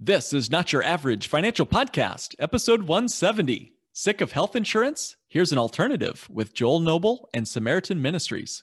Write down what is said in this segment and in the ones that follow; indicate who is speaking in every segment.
Speaker 1: This is Not Your Average Financial Podcast, episode 170. Sick of health insurance? Here's an alternative with Joel Noble and Samaritan Ministries.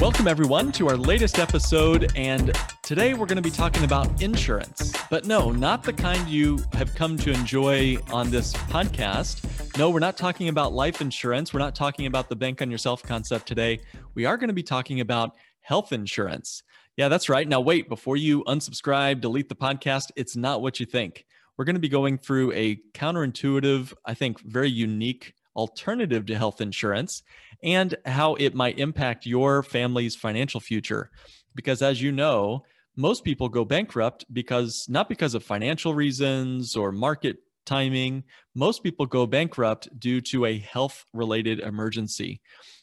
Speaker 1: Welcome, everyone, to our latest episode. And today we're going to be talking about insurance. But no, not the kind you have come to enjoy on this podcast. No, we're not talking about life insurance. We're not talking about the bank on yourself concept today. We are going to be talking about health insurance. Yeah, that's right. Now, wait, before you unsubscribe, delete the podcast, it's not what you think. We're going to be going through a counterintuitive, I think, very unique alternative to health insurance and how it might impact your family's financial future. Because as you know, most people go bankrupt because not because of financial reasons or market timing. Most people go bankrupt due to a health related emergency.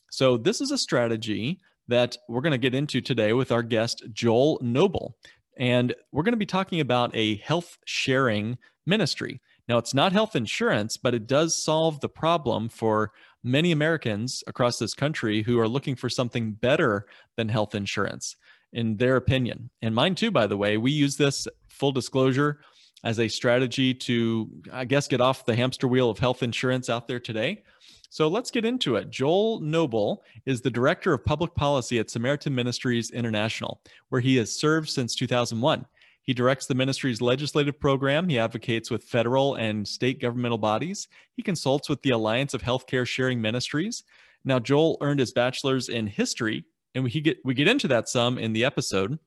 Speaker 1: So, this is a strategy that we're going to get into today with our guest, Joel Noble. And we're going to be talking about a health sharing ministry. Now, it's not health insurance, but it does solve the problem for many Americans across this country who are looking for something better than health insurance, in their opinion. And mine too, by the way. We use this full disclosure as a strategy to, I guess, get off the hamster wheel of health insurance out there today. So let's get into it. Joel Noble is the Director of Public Policy at Samaritan Ministries International, where he has served since 2001. He directs the ministry's legislative program. He advocates with federal and state governmental bodies. He consults with the Alliance of Healthcare Sharing Ministries. Now, Joel earned his bachelor's in history, and we get we get into that some in the episode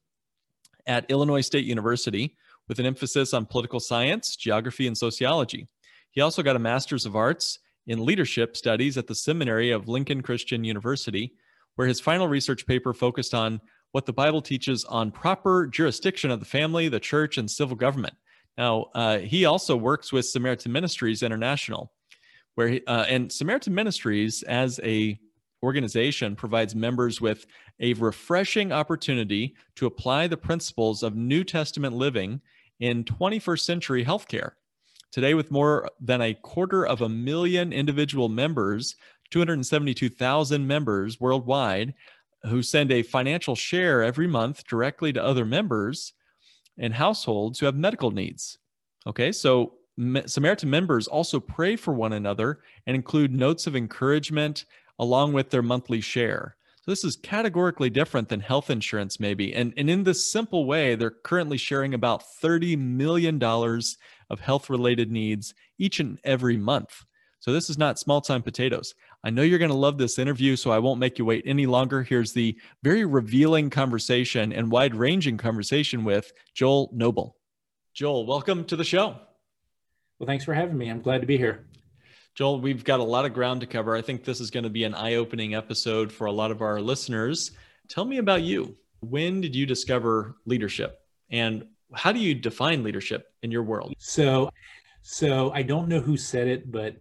Speaker 1: at Illinois State University with an emphasis on political science, geography, and sociology. He also got a master's of arts in leadership studies at the seminary of Lincoln Christian University, where his final research paper focused on what the Bible teaches on proper jurisdiction of the family, the church, and civil government. Now, uh, he also works with Samaritan Ministries International, where he, uh, and Samaritan Ministries as a organization provides members with a refreshing opportunity to apply the principles of New Testament living in 21st century healthcare. Today, with more than a quarter of a million individual members, 272,000 members worldwide, who send a financial share every month directly to other members and households who have medical needs. Okay, so Samaritan members also pray for one another and include notes of encouragement along with their monthly share. So this is categorically different than health insurance, maybe. And, and in this simple way, they're currently sharing about $30 million of health related needs each and every month. So this is not small time potatoes. I know you're going to love this interview, so I won't make you wait any longer. Here's the very revealing conversation and wide ranging conversation with Joel Noble. Joel, welcome to the show.
Speaker 2: Well, thanks for having me. I'm glad to be here.
Speaker 1: Joel, we've got a lot of ground to cover. I think this is going to be an eye opening episode for a lot of our listeners. Tell me about you. When did you discover leadership? And how do you define leadership in your world?
Speaker 2: So, so I don't know who said it, but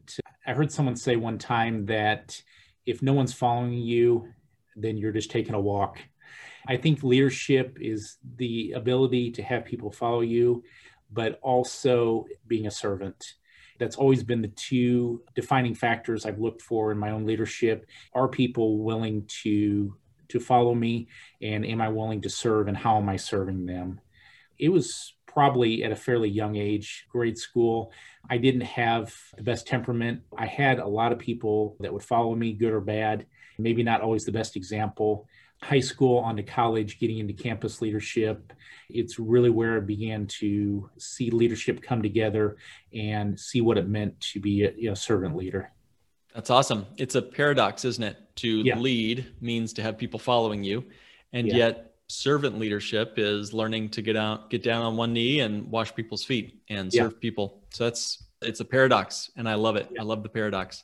Speaker 2: I heard someone say one time that if no one's following you, then you're just taking a walk. I think leadership is the ability to have people follow you, but also being a servant. That's always been the two defining factors I've looked for in my own leadership. Are people willing to to follow me and am I willing to serve and how am I serving them? It was probably at a fairly young age, grade school. I didn't have the best temperament. I had a lot of people that would follow me, good or bad, maybe not always the best example. High school on to college, getting into campus leadership. It's really where I began to see leadership come together and see what it meant to be a, a servant leader.
Speaker 1: That's awesome. It's a paradox, isn't it? To yeah. lead means to have people following you. And yeah. yet servant leadership is learning to get out get down on one knee and wash people's feet and serve yeah. people so that's it's a paradox and i love it yeah. i love the paradox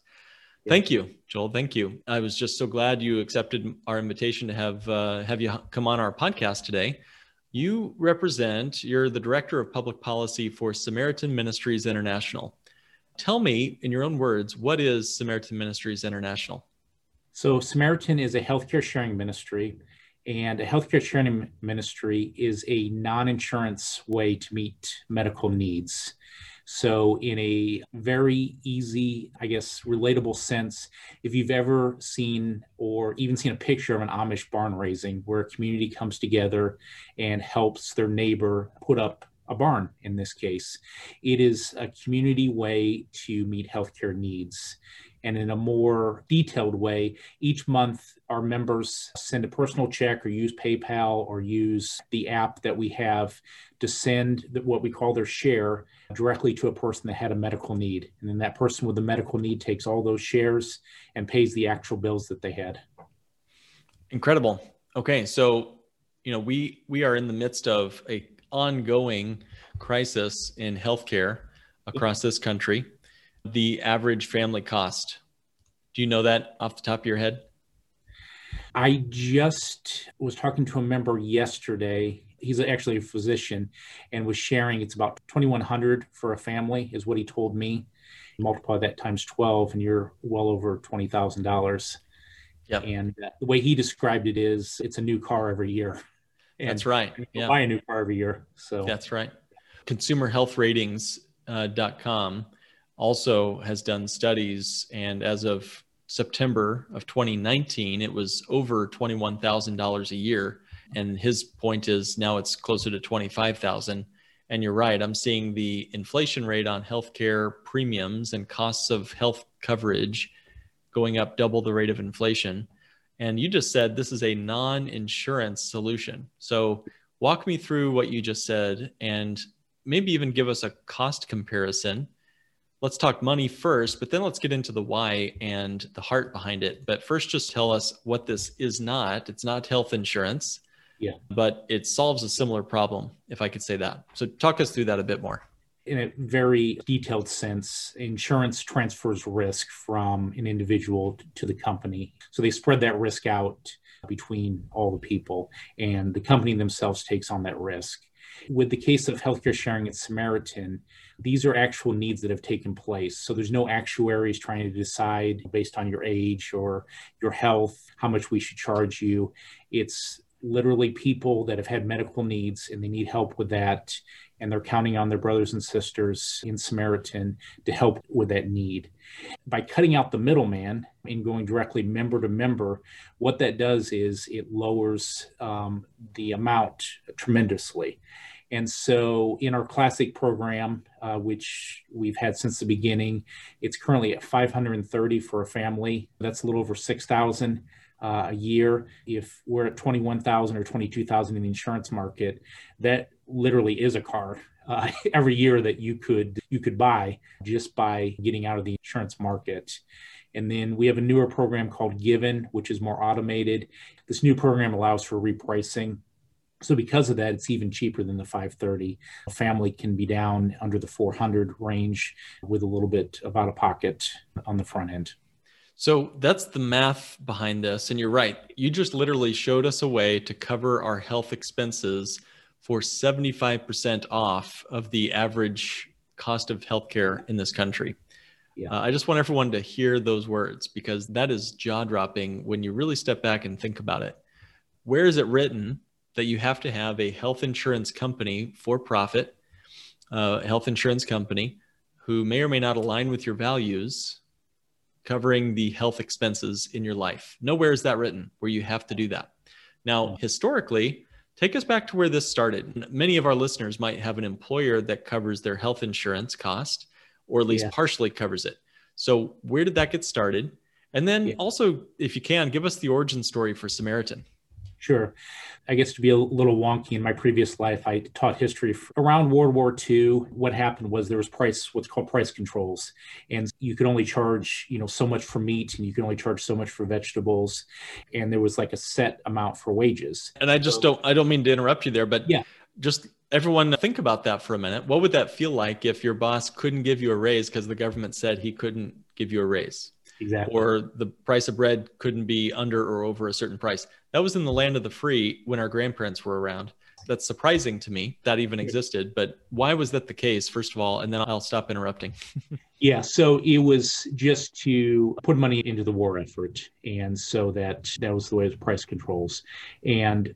Speaker 1: yeah. thank you joel thank you i was just so glad you accepted our invitation to have uh, have you come on our podcast today You represent, you're the director of public policy for Samaritan Ministries International. Tell me, in your own words, what is Samaritan Ministries International?
Speaker 2: So, Samaritan is a healthcare sharing ministry, and a healthcare sharing ministry is a non insurance way to meet medical needs. So, in a very easy, I guess, relatable sense, if you've ever seen or even seen a picture of an Amish barn raising where a community comes together and helps their neighbor put up a barn in this case, it is a community way to meet healthcare needs and in a more detailed way. Each month, our members send a personal check or use PayPal or use the app that we have to send what we call their share directly to a person that had a medical need. And then that person with the medical need takes all those shares and pays the actual bills that they had.
Speaker 1: Incredible. Okay, so you know we we are in the midst of a ongoing crisis in healthcare across this country the average family cost? Do you know that off the top of your head?
Speaker 2: I just was talking to a member yesterday. He's actually a physician and was sharing it's about 2100 for a family is what he told me. Multiply that times 12 and you're well over $20,000.
Speaker 1: Yep.
Speaker 2: And the way he described it is it's a new car every year.
Speaker 1: And That's right.
Speaker 2: Yeah. Buy a new car every year. So
Speaker 1: That's right. Consumerhealthratings.com uh, also has done studies, and as of September of 2019, it was over $21,000 a year. And his point is now it's closer to 25,000. And you're right, I'm seeing the inflation rate on healthcare premiums and costs of health coverage going up double the rate of inflation. And you just said this is a non insurance solution. So, walk me through what you just said and maybe even give us a cost comparison let's talk money first, but then let's get into the why and the heart behind it. But first, just tell us what this is not. It's not health insurance.
Speaker 2: Yeah.
Speaker 1: But it solves a similar problem, if I could say that. So talk us through that a bit more.
Speaker 2: In a very detailed sense, insurance transfers risk from an individual to the company. So they spread that risk out between all the people, and the company themselves takes on that risk. With the case of healthcare sharing at Samaritan, these are actual needs that have taken place. So there's no actuaries trying to decide based on your age or your health how much we should charge you. It's literally people that have had medical needs and they need help with that. And they're counting on their brothers and sisters in Samaritan to help with that need. By cutting out the middleman and going directly member to member, what that does is it lowers um, the amount tremendously. And so, in our classic program, uh, which we've had since the beginning, it's currently at 530 for a family. That's a little over 6,000 uh, a year. If we're at 21,000 or 22,000 in the insurance market, that literally is a car uh, every year that you could you could buy just by getting out of the insurance market. And then we have a newer program called Given, which is more automated. This new program allows for repricing so because of that, it's even cheaper than the 530. A family can be down under the 400 range with a little bit of out of pocket on the front end.
Speaker 1: So that's the math behind this. And you're right. You just literally showed us a way to cover our health expenses for 75% off of the average cost of healthcare in this country. Yeah. Uh, I just want everyone to hear those words because that is jaw dropping when you really step back and think about it. Where is it written that you have to have a health insurance company for profit, uh, health insurance company who may or may not align with your values covering the health expenses in your life. Nowhere is that written where you have to do that. Now, historically, take us back to where this started. Many of our listeners might have an employer that covers their health insurance cost or at least yeah. partially covers it. So, where did that get started? And then yeah. also, if you can, give us the origin story for Samaritan.
Speaker 2: Sure. I guess to be a little wonky in my previous life, I taught history around World War II. What happened was there was price, what's called price controls, and you could only charge, you know, so much for meat, and you could only charge so much for vegetables, and there was like a set amount for wages.
Speaker 1: And I just so, don't, I don't mean to interrupt you there, but
Speaker 2: yeah,
Speaker 1: just everyone think about that for a minute. What would that feel like if your boss couldn't give you a raise because the government said he couldn't give you a raise?
Speaker 2: Exactly.
Speaker 1: Or the price of bread couldn't be under or over a certain price. That was in the land of the free when our grandparents were around. that's surprising to me that even existed. But why was that the case, first of all? And then I'll stop interrupting.
Speaker 2: yeah, so it was just to put money into the war effort, and so that that was the way of price controls, and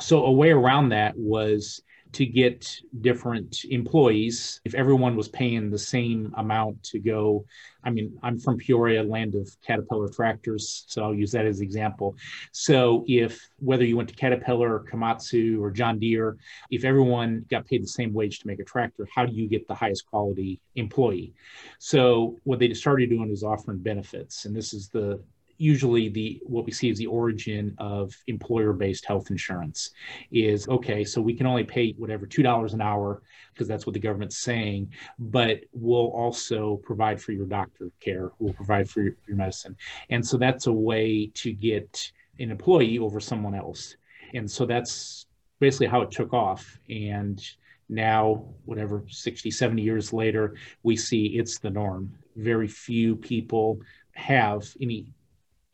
Speaker 2: so a way around that was to get different employees. If everyone was paying the same amount to go, I mean, I'm from Peoria, land of Caterpillar tractors, so I'll use that as an example. So if whether you went to Caterpillar or Komatsu or John Deere, if everyone got paid the same wage to make a tractor, how do you get the highest quality employee? So what they started doing is offering benefits, and this is the usually the what we see is the origin of employer-based health insurance is okay so we can only pay whatever $2 an hour because that's what the government's saying but we'll also provide for your doctor care we'll provide for your, your medicine. And so that's a way to get an employee over someone else. And so that's basically how it took off. And now whatever 60 70 years later we see it's the norm. Very few people have any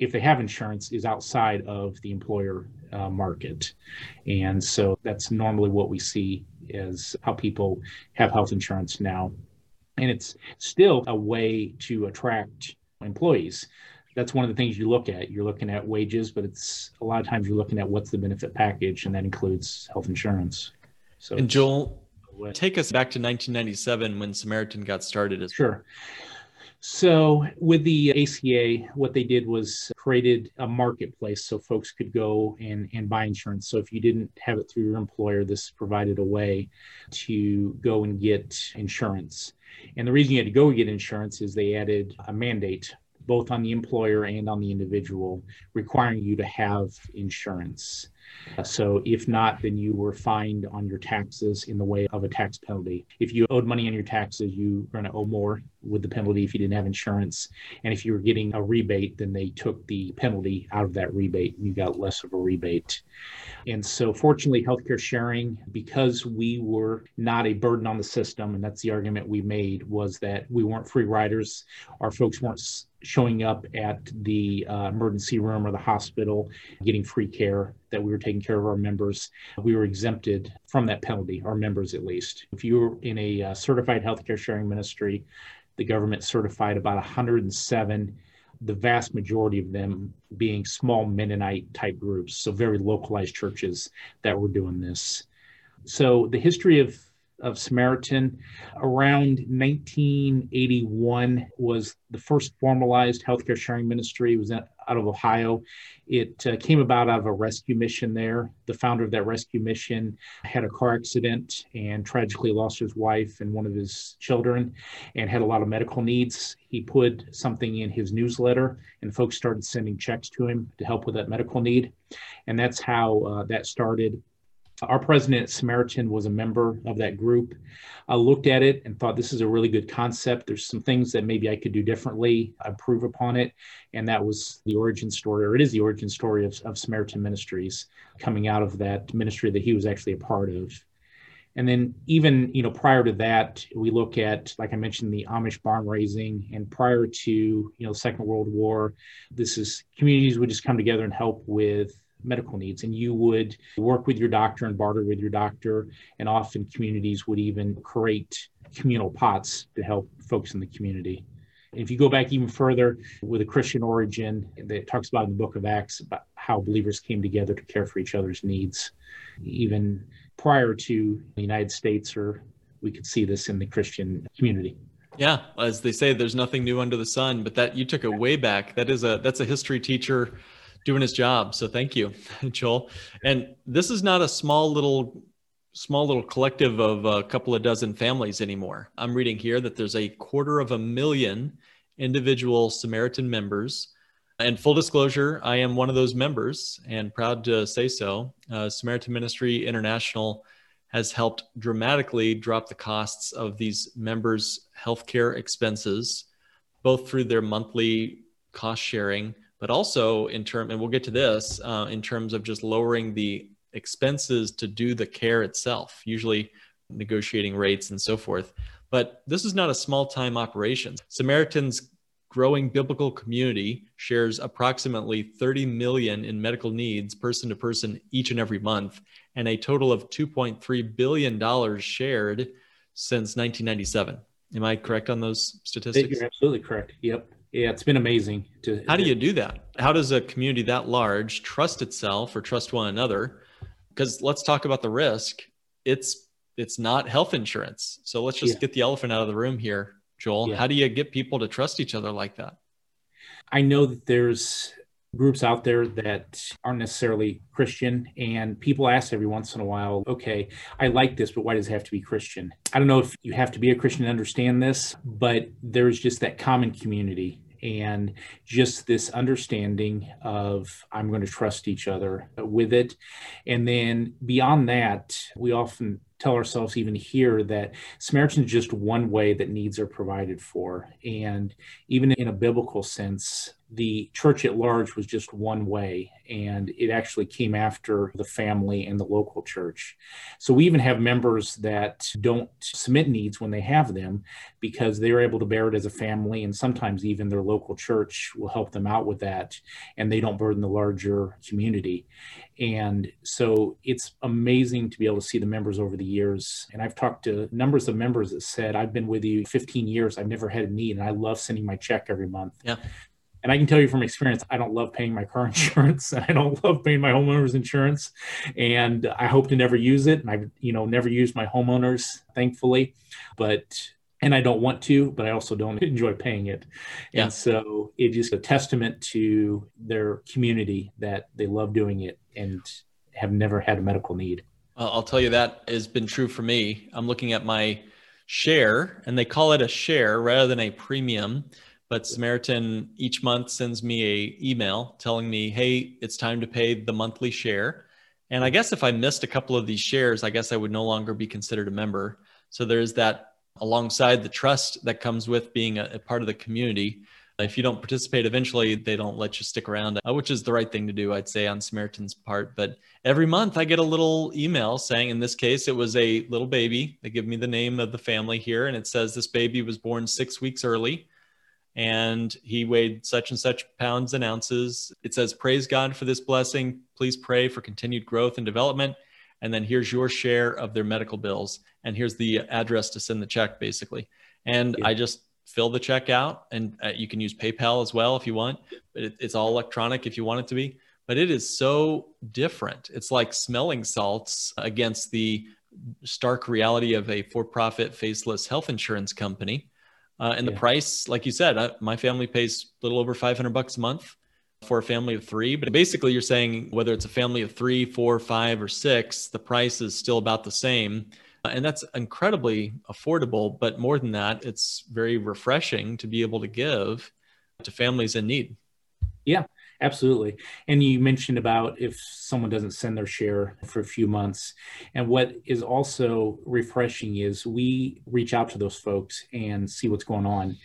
Speaker 2: if they have insurance, is outside of the employer uh, market. And so that's normally what we see is how people have health insurance now. And it's still a way to attract employees. That's one of the things you look at. You're looking at wages, but it's a lot of times you're looking at what's the benefit package, and that includes health insurance.
Speaker 1: So, and Joel, take us back to 1997 when Samaritan got started. As
Speaker 2: sure. So, with the ACA, what they did was created a marketplace so folks could go and, and buy insurance. So, if you didn't have it through your employer, this provided a way to go and get insurance. And the reason you had to go get insurance is they added a mandate both on the employer and on the individual requiring you to have insurance. Uh, so if not, then you were fined on your taxes in the way of a tax penalty. If you owed money on your taxes, you were going to owe more with the penalty if you didn't have insurance. And if you were getting a rebate, then they took the penalty out of that rebate and you got less of a rebate. And so, fortunately, healthcare sharing, because we were not a burden on the system, and that's the argument we made, was that we weren't free riders. Our folks weren't showing up at the uh, emergency room or the hospital getting free care that we were taking care of our members. We were exempted from that penalty our members at least. If you were in a uh, certified healthcare sharing ministry the government certified about 107 the vast majority of them being small mennonite type groups so very localized churches that were doing this. So the history of of Samaritan. Around 1981 was the first formalized healthcare sharing ministry. It was out of Ohio. It uh, came about out of a rescue mission there. The founder of that rescue mission had a car accident and tragically lost his wife and one of his children and had a lot of medical needs. He put something in his newsletter and folks started sending checks to him to help with that medical need. And that's how uh, that started our president Samaritan was a member of that group. I looked at it and thought this is a really good concept. There's some things that maybe I could do differently, improve upon it. And that was the origin story, or it is the origin story of, of Samaritan Ministries coming out of that ministry that he was actually a part of. And then even, you know, prior to that, we look at, like I mentioned, the Amish barn raising. And prior to, you know, Second World War, this is communities would just come together and help with medical needs and you would work with your doctor and barter with your doctor and often communities would even create communal pots to help folks in the community if you go back even further with a Christian origin that talks about in the book of Acts about how believers came together to care for each other's needs, even prior to the United States, or we could see this in the Christian community.
Speaker 1: Yeah, as they say, there's nothing new under the sun. But that you took it way back. That is a that's a history teacher doing his job. So thank you, Joel. And this is not a small little small little collective of a couple of dozen families anymore. I'm reading here that there's a quarter of a million individual Samaritan members. And full disclosure, I am one of those members and proud to say so. Uh, Samaritan Ministry International has helped dramatically drop the costs of these members' healthcare expenses, both through their monthly cost sharing but also in term, and we'll get to this uh, in terms of just lowering the expenses to do the care itself, usually negotiating rates and so forth. But this is not a small time operation. Samaritan's growing biblical community shares approximately 30 million in medical needs person to person each and every month, and a total of 2.3 billion dollars shared since 1997. Am I correct on those statistics?
Speaker 2: You're absolutely correct. Yep. Yeah, it's been amazing. To
Speaker 1: how do you do that? How does a community that large trust itself or trust one another? Because let's talk about the risk. It's it's not health insurance. So let's just yeah. get the elephant out of the room here, Joel. Yeah. How do you get people to trust each other like that?
Speaker 2: I know that there's groups out there that aren't necessarily Christian. And people ask every once in a while, okay, I like this, but why does it have to be Christian? I don't know if you have to be a Christian to understand this, but there's just that common community and just this understanding of I'm going to trust each other with it. And then beyond that, we often tell ourselves even here that Samaritan is just one way that needs are provided for. And even in a biblical sense, the church at large was just one way, and it actually came after the family and the local church. So we even have members that don't submit needs when they have them because they're able to bear it as a family, and sometimes even their local church will help them out with that, and they don't burden the larger community. And so it's amazing to be able to see the members over the years. And I've talked to numbers of members that said, I've been with you 15 years, I've never had a need, and I love sending my check every month.
Speaker 1: Yeah.
Speaker 2: And I can tell you from experience, I don't love paying my car insurance and I don't love paying my homeowner's insurance. And I hope to never use it. And I've, you know, never used my homeowners, thankfully. But and I don't want to, but I also don't enjoy paying it. Yeah. And so it is a testament to their community that they love doing it and have never had a medical need.
Speaker 1: I'll tell you that has been true for me. I'm looking at my share, and they call it a share rather than a premium but Samaritan each month sends me a email telling me, "Hey, it's time to pay the monthly share." And I guess if I missed a couple of these shares, I guess I would no longer be considered a member. So there's that alongside the trust that comes with being a, a part of the community. If you don't participate, eventually they don't let you stick around, uh, which is the right thing to do, I'd say, on Samaritan's part. But every month I get a little email saying, in this case, it was a little baby. They give me the name of the family here, and it says this baby was born six weeks early and he weighed such and such pounds and ounces. It says, Praise God for this blessing. Please pray for continued growth and development. And then here's your share of their medical bills. And here's the address to send the check, basically. And yeah. I just fill the check out, and uh, you can use PayPal as well if you want, but it, it's all electronic if you want it to be. But it is so different. It's like smelling salts against the stark reality of a for profit, faceless health insurance company uh, and yeah. the price, like you said, uh, my family pays a little over 500 bucks a month for a family of three. But basically, you're saying whether it's a family of three, four, five, or six, the price is still about the same. Uh, and that's incredibly affordable. But more than that, it's very refreshing to be able to give to families in need.
Speaker 2: Yeah. Absolutely. And you mentioned about if someone doesn't send their share for a few months. And what is also refreshing is we reach out to those folks and see what's going on.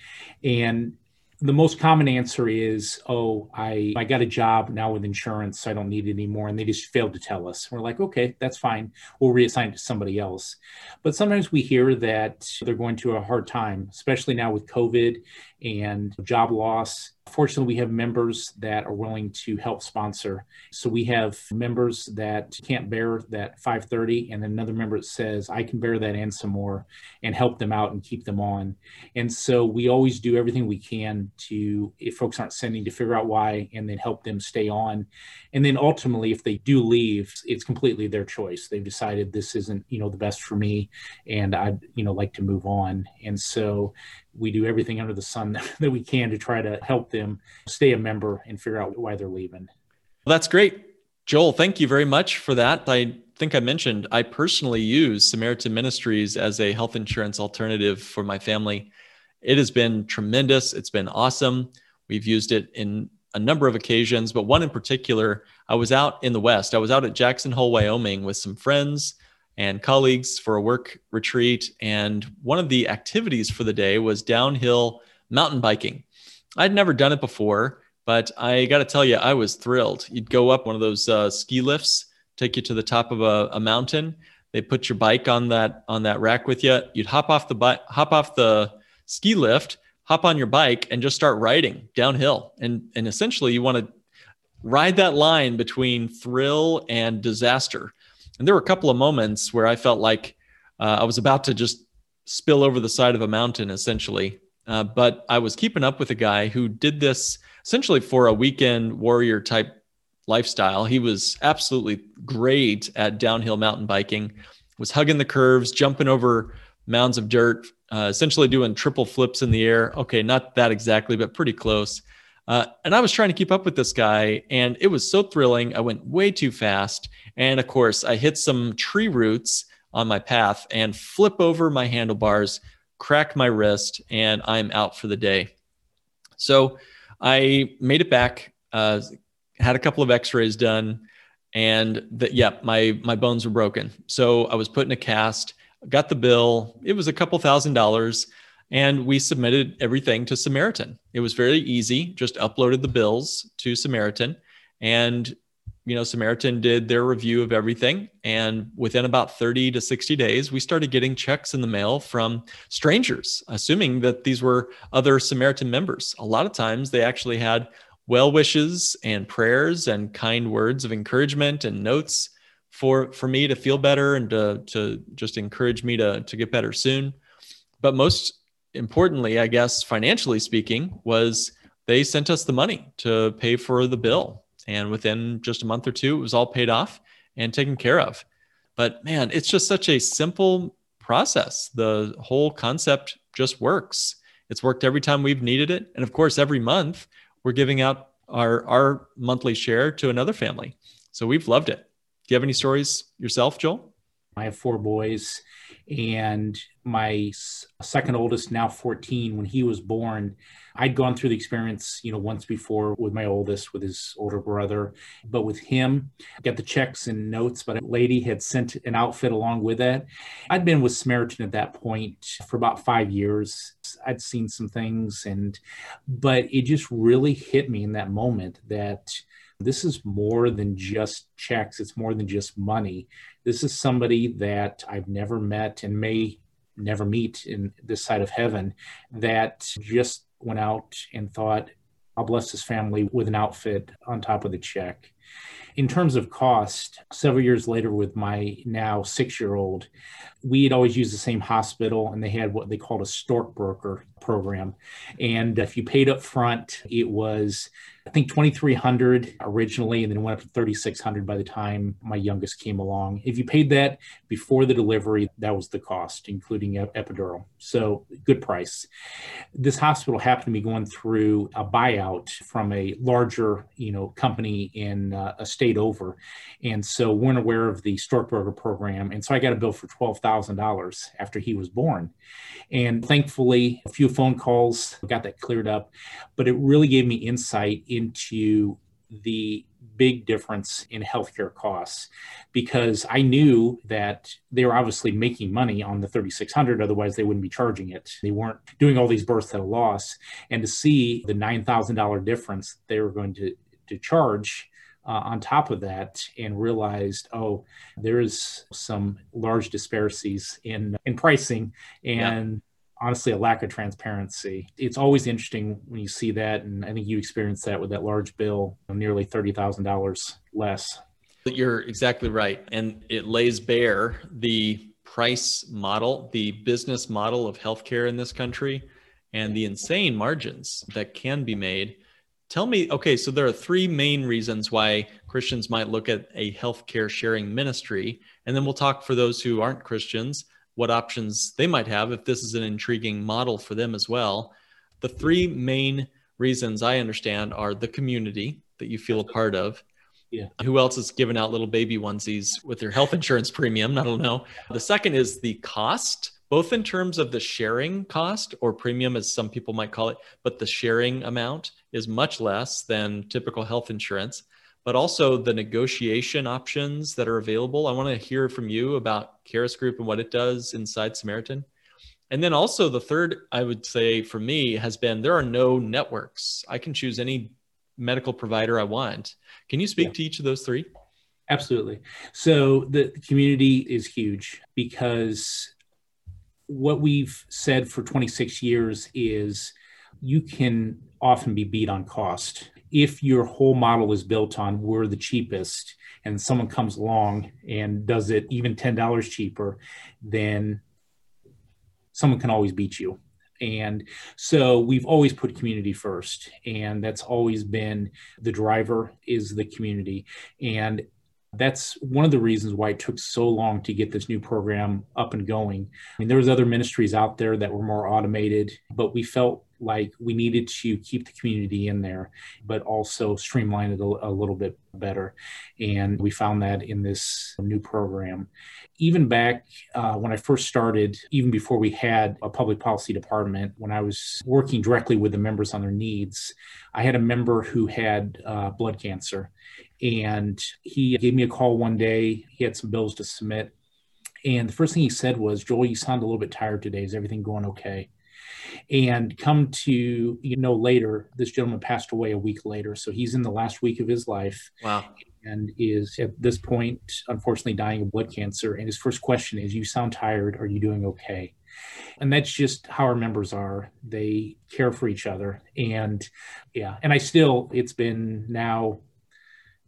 Speaker 2: And the most common answer is, "Oh, I I got a job now with insurance, so I don't need it anymore," and they just failed to tell us. We're like, "Okay, that's fine. We'll reassign to somebody else." But sometimes we hear that they're going through a hard time, especially now with COVID and job loss Fortunately, we have members that are willing to help sponsor. So we have members that can't bear that 530, and another member that says, I can bear that and some more, and help them out and keep them on. And so we always do everything we can to, if folks aren't sending, to figure out why and then help them stay on. And then ultimately, if they do leave, it's completely their choice. They've decided this isn't, you know, the best for me, and I'd, you know, like to move on. And so we do everything under the sun that we can to try to help them stay a member and figure out why they're leaving.
Speaker 1: Well, that's great. Joel, thank you very much for that. I think I mentioned I personally use Samaritan Ministries as a health insurance alternative for my family. It has been tremendous. It's been awesome. We've used it in a number of occasions, but one in particular, I was out in the West. I was out at Jackson Hole, Wyoming with some friends and colleagues for a work retreat. And one of the activities for the day was downhill mountain biking. I'd never done it before, but I got to tell you, I was thrilled. You'd go up one of those uh, ski lifts, take you to the top of a, a, mountain. They put your bike on that on that rack with you. You'd hop off the bi- hop off the ski lift, hop on your bike and just start riding downhill. And, and essentially, you want to ride that line between thrill and disaster. And there were a couple of moments where I felt like uh, I was about to just spill over the side of a mountain, essentially. Uh, but I was keeping up with a guy who did this essentially for a weekend warrior type lifestyle. He was absolutely great at downhill mountain biking, was hugging the curves, jumping over mounds of dirt, uh, essentially doing triple flips in the air. Okay, not that exactly, but pretty close. Uh, and I was trying to keep up with this guy, and it was so thrilling. I went way too fast. And of course, I hit some tree roots on my path and flip over my handlebars, crack my wrist, and I'm out for the day. So I made it back, uh, had a couple of x-rays done, and that, yeah, my, my bones were broken. So I was put in a cast, got the bill. It was a couple thousand dollars and we submitted everything to Samaritan. It was very easy, just uploaded the bills to Samaritan and you know Samaritan did their review of everything and within about 30 to 60 days we started getting checks in the mail from strangers assuming that these were other Samaritan members. A lot of times they actually had well wishes and prayers and kind words of encouragement and notes for for me to feel better and to to just encourage me to to get better soon. But most importantly, I guess, financially speaking, was they sent us the money to pay for the bill. And within just a month or two, it was all paid off and taken care of. But man, it's just such a simple process. The whole concept just works. It's worked every time we've needed it. And of course, every month we're giving out our, our monthly share to another family. So we've loved it. Do you have any stories yourself, Joel?
Speaker 2: I have four boys and my second oldest now 14 when he was born i'd gone through the experience you know once before with my oldest with his older brother but with him I got the checks and notes but a lady had sent an outfit along with that i'd been with samaritan at that point for about five years. I'd seen some things and but it just really hit me in that moment that this is more than just checks it's more than just money. This is somebody that I've never met and may never meet in this side of heaven that just went out and thought, I'll bless his family with an outfit on top of the check. In terms of cost, several years later, with my now six year old, we had always used the same hospital and they had what they called a Stockbroker program. And if you paid up front, it was I think 2300 originally, and then went up to 3600 by the time my youngest came along. If you paid that before the delivery, that was the cost, including epidural. So good price. This hospital happened to be going through a buyout from a larger, you know, company in uh, a state over, and so weren't aware of the Stockbroker program. And so I got a bill for twelve thousand dollars after he was born, and thankfully a few phone calls got that cleared up, but it really gave me insight into the big difference in healthcare costs because I knew that they were obviously making money on the 3600 otherwise they wouldn't be charging it. They weren't doing all these births at a loss and to see the $9,000 difference they were going to to charge uh, on top of that and realized, oh, there is some large disparities in in pricing and honestly a lack of transparency. It's always interesting when you see that, and I think you experienced that with that large bill, nearly thirty thousand dollars less.
Speaker 1: You're exactly right, and it lays bare the price model, the business model of healthcare in this country, and the insane margins that can be made. Tell me, okay, so there are three main reasons why Christians might look at a healthcare sharing ministry, and then we'll talk for those who aren't Christians what options they might have if this is an intriguing model for them as well. The three main reasons I understand are the community that you feel a part of.
Speaker 2: Yeah.
Speaker 1: Who else is giving out little baby onesies with their health insurance premium? I don't know. The second is the cost, both in terms of the sharing cost or premium, as some people might call it, but the sharing amount is much less than typical health insurance but also the negotiation options that are available. I want to hear from you about Karis Group and what it does inside Samaritan. And then also the third, I would say for me, has been there are no networks. I can choose any medical provider I want. Can you speak yeah. to each of those three?
Speaker 2: Absolutely. So the community is huge because what we've said for 26 years is you can often be beat on cost. If your whole model is built on we're the cheapest and someone comes along and does it even $10 cheaper, then someone can always beat you. And so we've always put community first, and that's always been the driver is the community. And that's one of the reasons why it took so long to get this new program up and going. I mean, there was other ministries out there that were more automated, but we felt like we needed to keep the community in there, but also streamline it a, a, little bit better. And we found that in this new program. Even back uh, when I first started, even before we had a public policy department, when I was working directly with the members on their needs, I had a member who had uh, blood cancer. And he gave me a call one day. He had some bills to submit. And the first thing he said was, Joel, you sound a little bit tired today. Is everything going okay? And come to you know later, this gentleman passed away a week later, so he's in the last week of his life.
Speaker 1: Wow.
Speaker 2: And is at this point, unfortunately, dying of blood cancer. And his first question is, "You sound tired. Are you doing okay?" And that's just how our members are. They care for each other. And yeah, and I still, it's been now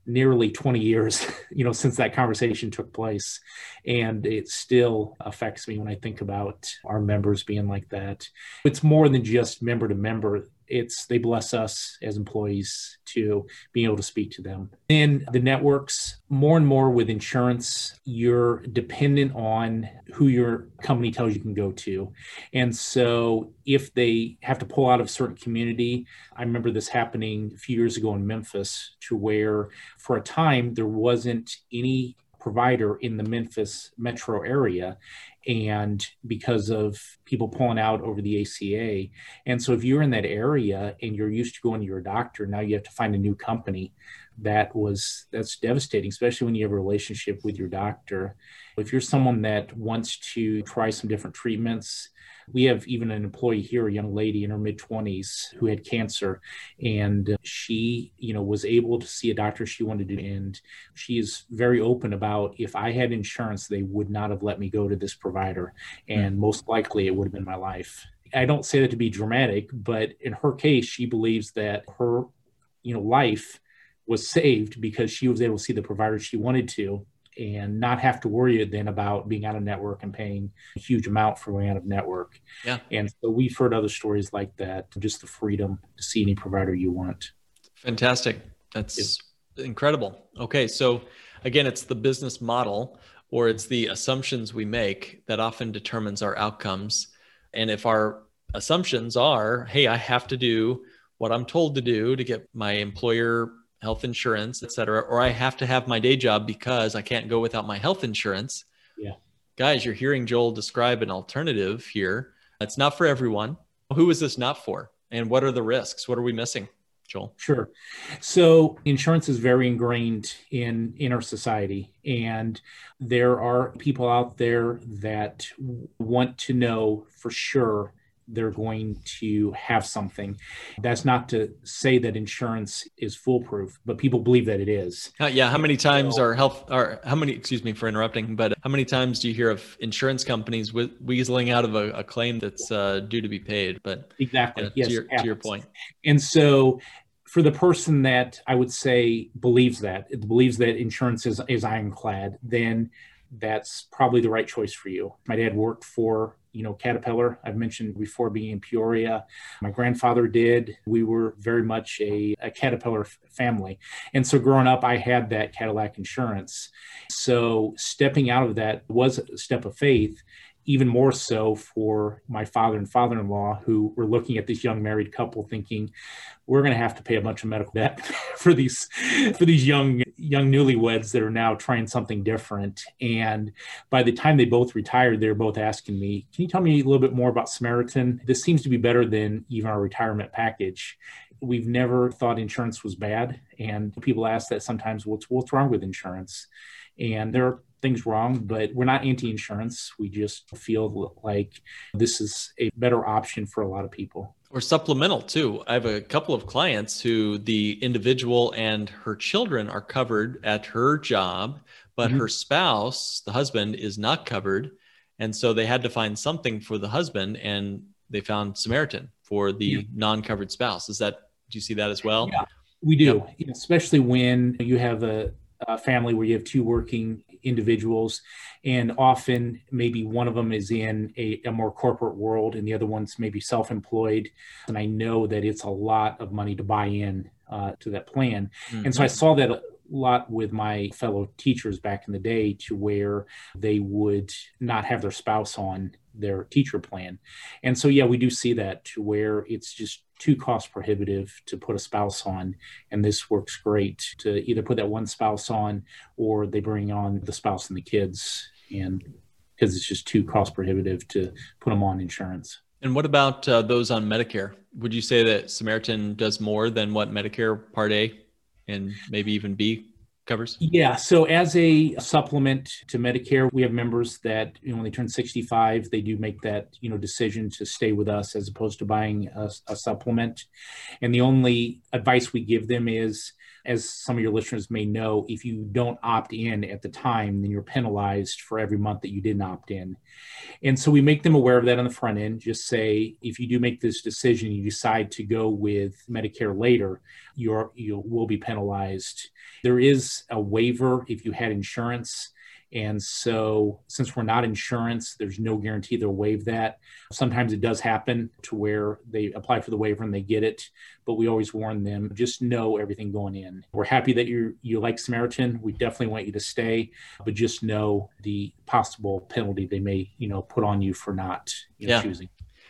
Speaker 2: nearly 20 years you know since that conversation took place. And it still affects me when i think about our members being like that. It's more than just member to member it's they bless us as employees to being able to speak to them. In the networks, more and more with insurance, you're dependent on who your company tells you can go to. And so if they have to pull out of a certain community, I remember this happening a few years ago in Memphis to where for a time there wasn't any provider in the Memphis metro area and because of people pulling out over the ACA. And so if you're in that area and you're used to going to your doctor, now you have to find a new company. That was that's devastating, especially when you have a relationship with your doctor. If you're someone that wants to try some different treatments, we have even an employee here, a young lady in her mid 20s who had cancer, and she, you know, was able to see a doctor she wanted to. And she is very open about if I had insurance, they would not have let me go to this provider, and mm-hmm. most likely it would have been my life. I don't say that to be dramatic, but in her case, she believes that her, you know, life was saved because she was able to see the provider she wanted to and not have to worry then about being out of network and paying a huge amount for going out of network.
Speaker 1: Yeah.
Speaker 2: And so we've heard other stories like that, just the freedom to see any provider you want.
Speaker 1: Fantastic. That's incredible. Okay. So again, it's the business model or it's the assumptions we make that often determines our outcomes. And if our assumptions are, hey, I have to do what I'm told to do to get my employer health insurance, et cetera, or I have to have my day job because I can't go without my health insurance.
Speaker 2: Yeah.
Speaker 1: Guys, you're hearing Joel describe an alternative here. It's not for everyone. Who is this not for? And what are the risks? What are we missing? Joel?
Speaker 2: Sure. So insurance is very ingrained in in our society, and there are people out there that want to know for sure they're going to have something. That's not to say that insurance is foolproof, but people believe that it is.
Speaker 1: Uh, yeah. How many times so, are health, or how many, excuse me for interrupting, but how many times do you hear of insurance companies we- weaseling out of a, a claim that's uh, due to be paid? But
Speaker 2: exactly.
Speaker 1: yes, to your, to your point.
Speaker 2: And so for the person that I would say believes that, believes that insurance is, is ironclad, then that's probably the right choice for you. My dad worked for you know, Caterpillar, I've mentioned before being in Peoria. My grandfather did. We were very much a, a Caterpillar f- family. And so growing up, I had that Cadillac insurance. So stepping out of that was a step of faith even more so for my father and father-in-law who were looking at this young married couple thinking we're going to have to pay a bunch of medical debt for these for these young young newlyweds that are now trying something different. And by the time they both retired they're both asking me can you tell me a little bit more about samaritan? This seems to be better than even our retirement package. We've never thought insurance was bad. And people ask that sometimes what's what's wrong with insurance? And there are things wrong, but we're not anti insurance. We just feel like this is a better option for a lot of people.
Speaker 1: Or supplemental too. I have a couple of clients who the individual and her children are covered at her job, but mm-hmm. her spouse, the husband, is not covered. And so they had to find something for the husband and they found Samaritan for the yeah. non-covered spouse. Is that do you see that as well?
Speaker 2: Yeah, we do, especially when you have a, a family where you have two working individuals and often maybe one of them is in a, a, more corporate world and the other one's maybe self-employed and i know that it's a lot of money to buy in uh, to that plan mm-hmm. and so i mm-hmm. saw that a lot with my fellow teachers back in the day to where they would not have their spouse on their teacher plan. And so, yeah, we do see that to where it's just too cost prohibitive to put a spouse on. And this works great to either put that one spouse on or they bring on the spouse and the kids. And because it's just too cost prohibitive to put them on insurance.
Speaker 1: And what about uh, those on Medicare? Would you say that Samaritan does more than what Medicare Part A and maybe even B covers?
Speaker 2: Yeah. So as a supplement to Medicare, we have members that you know when they turn 65, they do make that you know decision to stay with us as opposed to buying a, a supplement. And the only advice we give them is as some of your listeners may know, if you don't opt in at the time, then you're penalized for every month that you didn't opt in. And so we make them aware of that on the front end. Just say if you do make this decision, you decide to go with Medicare later, you're you will be penalized. There is a waiver if you had insurance and so, since we're not insurance, there's no guarantee they'll waive that. Sometimes it does happen to where they apply for the waiver and they get it, but we always warn them just know everything going in. We're happy that you you like Samaritan. We definitely want you to stay, but just know the possible penalty they may you know put on you for not you know, yeah. choosing.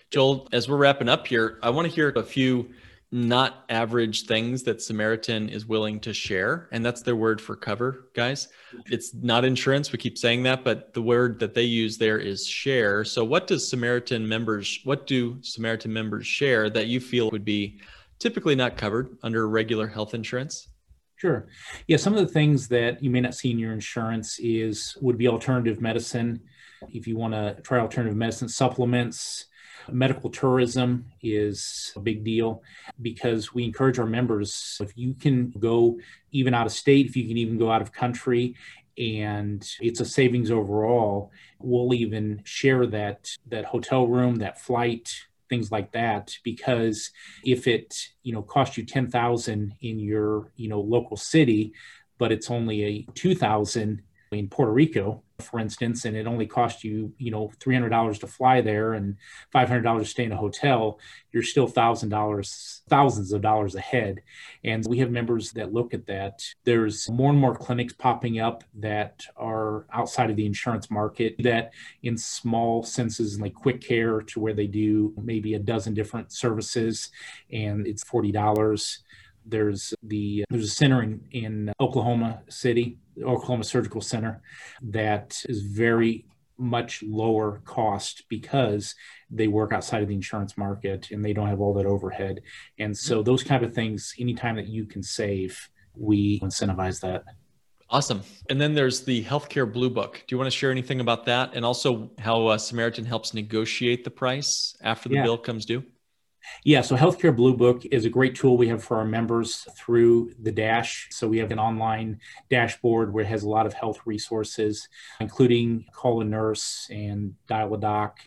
Speaker 1: Joel, as we're wrapping up here, I want to hear a few not average things that Samaritan is willing to share. And that's their word for cover, guys. It's not insurance. We keep saying that, but the word that they use there is share. So what does Samaritan members, what do Samaritan members share that you feel would be typically not covered under regular health insurance?
Speaker 2: Sure. Yeah, some of the things that you may not see in your insurance is would be alternative medicine. If you want to try alternative medicine supplements, Medical tourism is a big deal because we encourage our members if you can go even out of state, if you can even go out of country, and it's a savings overall, we'll even share that that hotel room, that flight, things like that because if it you know cost you 10,000 in your you know local city but it's only a 2,000 in Puerto Rico for instance, and it only cost you, you know, three hundred dollars to fly there and five hundred dollars to stay in a hotel, you're still thousand dollars, thousands of dollars ahead. And we have members that look at that. There's more and more clinics popping up that are outside of the insurance market that in small senses like quick care to where they do maybe a dozen different services and it's forty dollars there's the there's a center in, in Oklahoma City, Oklahoma Surgical Center, that is very much lower cost because they work outside of the insurance market and they don't have all that overhead. And so those kind of things, anytime that you can save, we incentivize that.
Speaker 1: Awesome. And then there's the healthcare blue book. Do you want to share anything about that and also how uh, Samaritan helps negotiate the price after the yeah. bill comes due?
Speaker 2: Yeah, so Healthcare Blue Book is a great tool we have for our members through the Dash. So we have an online dashboard where it has a lot of health resources, including Call a Nurse and Dial a Doc,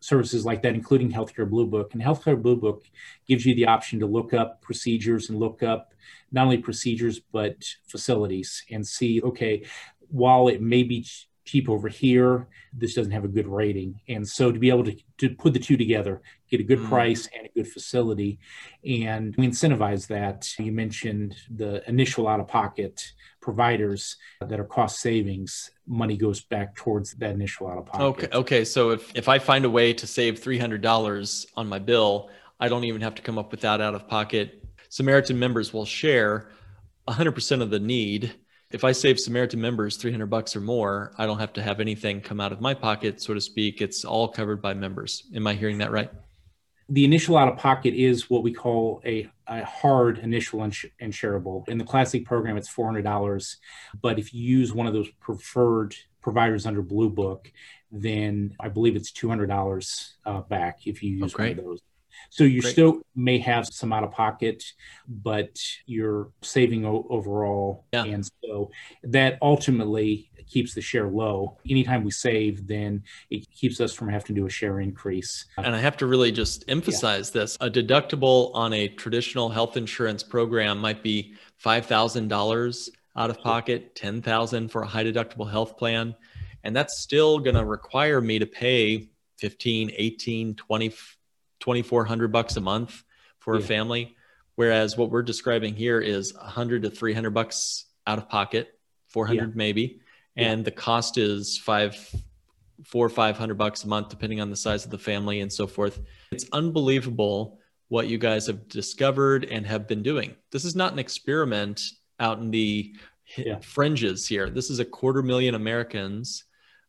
Speaker 2: services like that, including Healthcare Blue Book. And Healthcare Blue Book gives you the option to look up procedures and look up not only procedures, but facilities and see, okay, while it may be cheap over here. This doesn't have a good rating. And so to be able to, to put the two together, get a good mm. price and a good facility, and we incentivize that. You mentioned the initial out of pocket providers that are cost savings money goes back towards that initial out of pocket
Speaker 1: okay okay so if if i find a way to save $300 on my bill i don't even have to come up with that out of pocket samaritan members will share 100% of the need if I save Samaritan members 300 bucks or more, I don't have to have anything come out of my pocket, so to speak. It's all covered by members. Am I hearing that right?
Speaker 2: The initial out of pocket is what we call a, a hard initial ins- insurable. In the classic program, it's $400. But if you use one of those preferred providers under Blue Book, then I believe it's $200 uh, back if you use
Speaker 1: oh,
Speaker 2: one of those. So you
Speaker 1: Great.
Speaker 2: still may have some out of pocket, but you're saving o- overall.
Speaker 1: Yeah.
Speaker 2: And so that ultimately keeps the share low. Anytime we save, then it keeps us from having to do a share increase.
Speaker 1: And I have to really just emphasize this. A deductible on a traditional health insurance program might be $5,000 out of pocket, 10,000 for a high deductible health plan, and that's still going to require me to pay 15, 18, 20 2400 bucks a month for a family, whereas what we're describing here is 100 to 300 bucks out of pocket, 400 maybe,
Speaker 2: Yeah.
Speaker 1: and the cost is 5 four or five hundred bucks a month, depending on the size of the family and so forth. It's unbelievable what you guys have discovered and have been doing. This is not an experiment out in the
Speaker 2: Yeah.
Speaker 1: fringes here. This is a quarter million Americans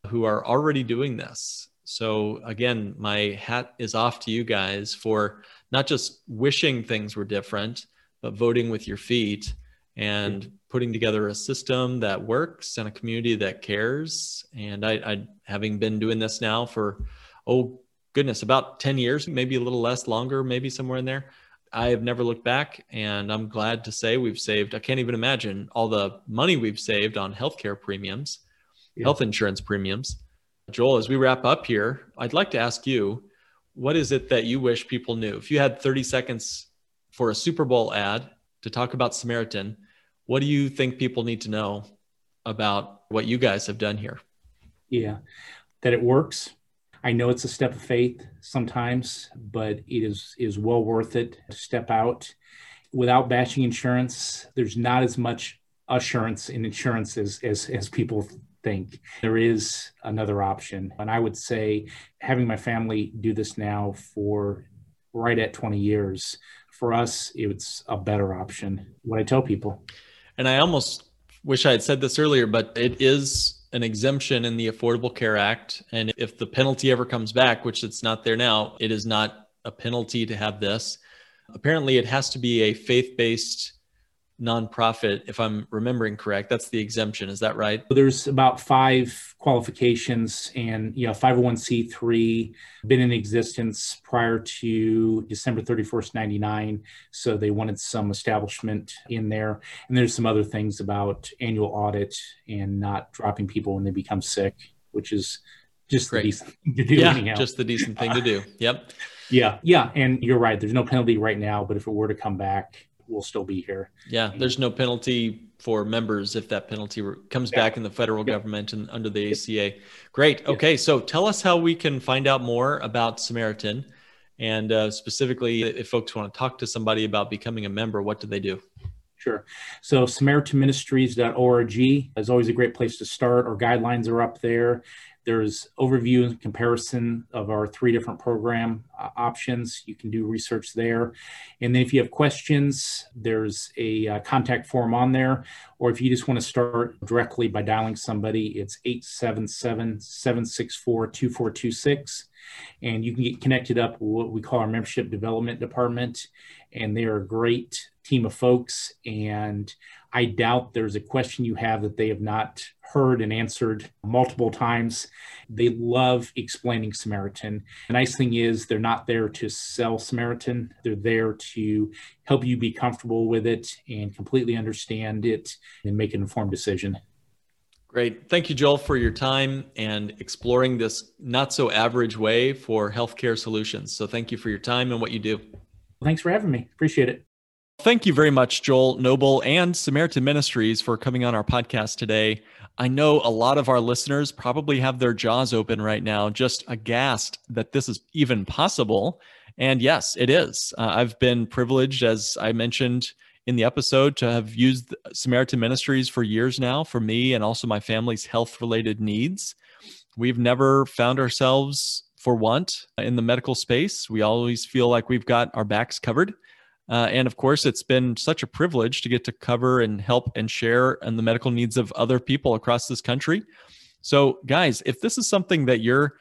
Speaker 1: who are already doing this. So again, my hat is off to you guys for not just wishing things were different, but voting with your feet and putting together a system that works and a community that cares. And I, I having been doing this now for oh goodness, about 10 years, maybe a little less, longer, maybe somewhere in there. I have never looked back, and I'm glad to say we've saved. I can't even imagine all the money we've saved on healthcare premiums,
Speaker 2: Yeah.
Speaker 1: health insurance premiums. Joel, as we wrap up here, I'd like to ask you, what is it that you wish people knew? If you had 30 seconds for a Super Bowl ad to talk about Samaritan, what do you think people need to know about what you guys have done here?
Speaker 2: Yeah, that it works. I know it's a step of faith sometimes, but it is is well worth it to step out. Without bashing insurance, there's not as much assurance in insurance as as, as people think. There is another option, and I would say having my family do this now for right at 20 years for us, it's a better option. What I tell people.
Speaker 1: And I almost wish I had said this earlier, but it is an exemption in the Affordable Care Act. And if the penalty ever comes back, which it's not there now, it is not a penalty to have this. Apparently, it has to be a faith based nonprofit, if I'm remembering correct. That's the exemption. Is that right?
Speaker 2: There's about five qualifications, and you know, 501c3 been in existence prior to December 31st, 99. So they wanted some establishment in there. And there's some other things about annual audit and not dropping people when they become sick, which is just
Speaker 1: Great.
Speaker 2: the decent thing to do.
Speaker 1: yeah,
Speaker 2: anyhow.
Speaker 1: just the decent thing to do. Yep.
Speaker 2: yeah, yeah. And you're right. There's no penalty right now, but if it were to come back, we'll still be here.
Speaker 1: Yeah, there's no penalty for members if that penalty comes back in the federal
Speaker 2: Yeah.
Speaker 1: government and under the ACA. Great. Okay, so tell us how we can find out more about Samaritan, and uh, specifically, if folks want to talk to somebody about becoming a member, what do they do?
Speaker 2: Sure. So SamaritanMinistries.org is always a great place to start. Our guidelines are up there. There's overview and comparison of our three different program uh, options. You can do research there. And then if you have questions, there's a uh, contact form on there. Or if you just want to start directly by dialing somebody, it's 877 764 2426. And you can get connected up with what we call our membership development department. And they are great team of folks. And I doubt there's a question you have that they have not heard and answered multiple times. They love explaining Samaritan. The nice thing is, they're not there to sell Samaritan, they're there to help you be comfortable with it and completely understand it and make an informed decision.
Speaker 1: Great. Thank you, Joel, for your time and exploring this not so average way for healthcare solutions. So, thank you for your time and what you do.
Speaker 2: Thanks for having me. Appreciate it.
Speaker 1: Thank you very much, Joel Noble and Samaritan Ministries, for coming on our podcast today. I know a lot of our listeners probably have their jaws open right now, just aghast that this is even possible. And yes, it is. Uh, I've been privileged, as I mentioned in the episode, to have used Samaritan Ministries for years now for me and also my family's health related needs. We've never found ourselves for want in the medical space. We always feel like we've got our backs covered. Uh, and of course, it's been such a privilege to get to cover and help and share and the medical needs of other people across this country. So, guys, if this is something that you're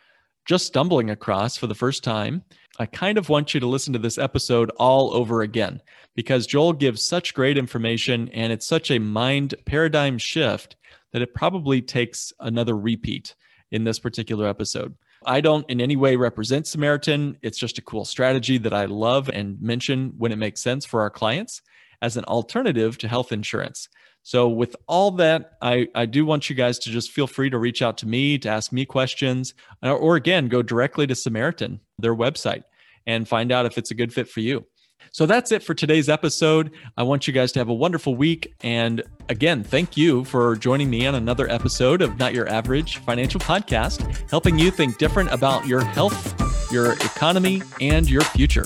Speaker 1: just stumbling across for the first time, I kind of want you to listen to this episode all over again because Joel gives such great information and it's such a mind paradigm shift that it probably takes another repeat in this particular episode. I don't in any way represent Samaritan. It's just a cool strategy that I love and mention when it makes sense for our clients as an alternative to health insurance. So, with all that, I, I do want you guys to just feel free to reach out to me to ask me questions, or, or again, go directly to Samaritan, their website, and find out if it's a good fit for you. So that's it for today's episode. I want you guys to have a wonderful week. And again, thank you for joining me on another episode of Not Your Average Financial Podcast, helping you think different about your health, your economy, and your future.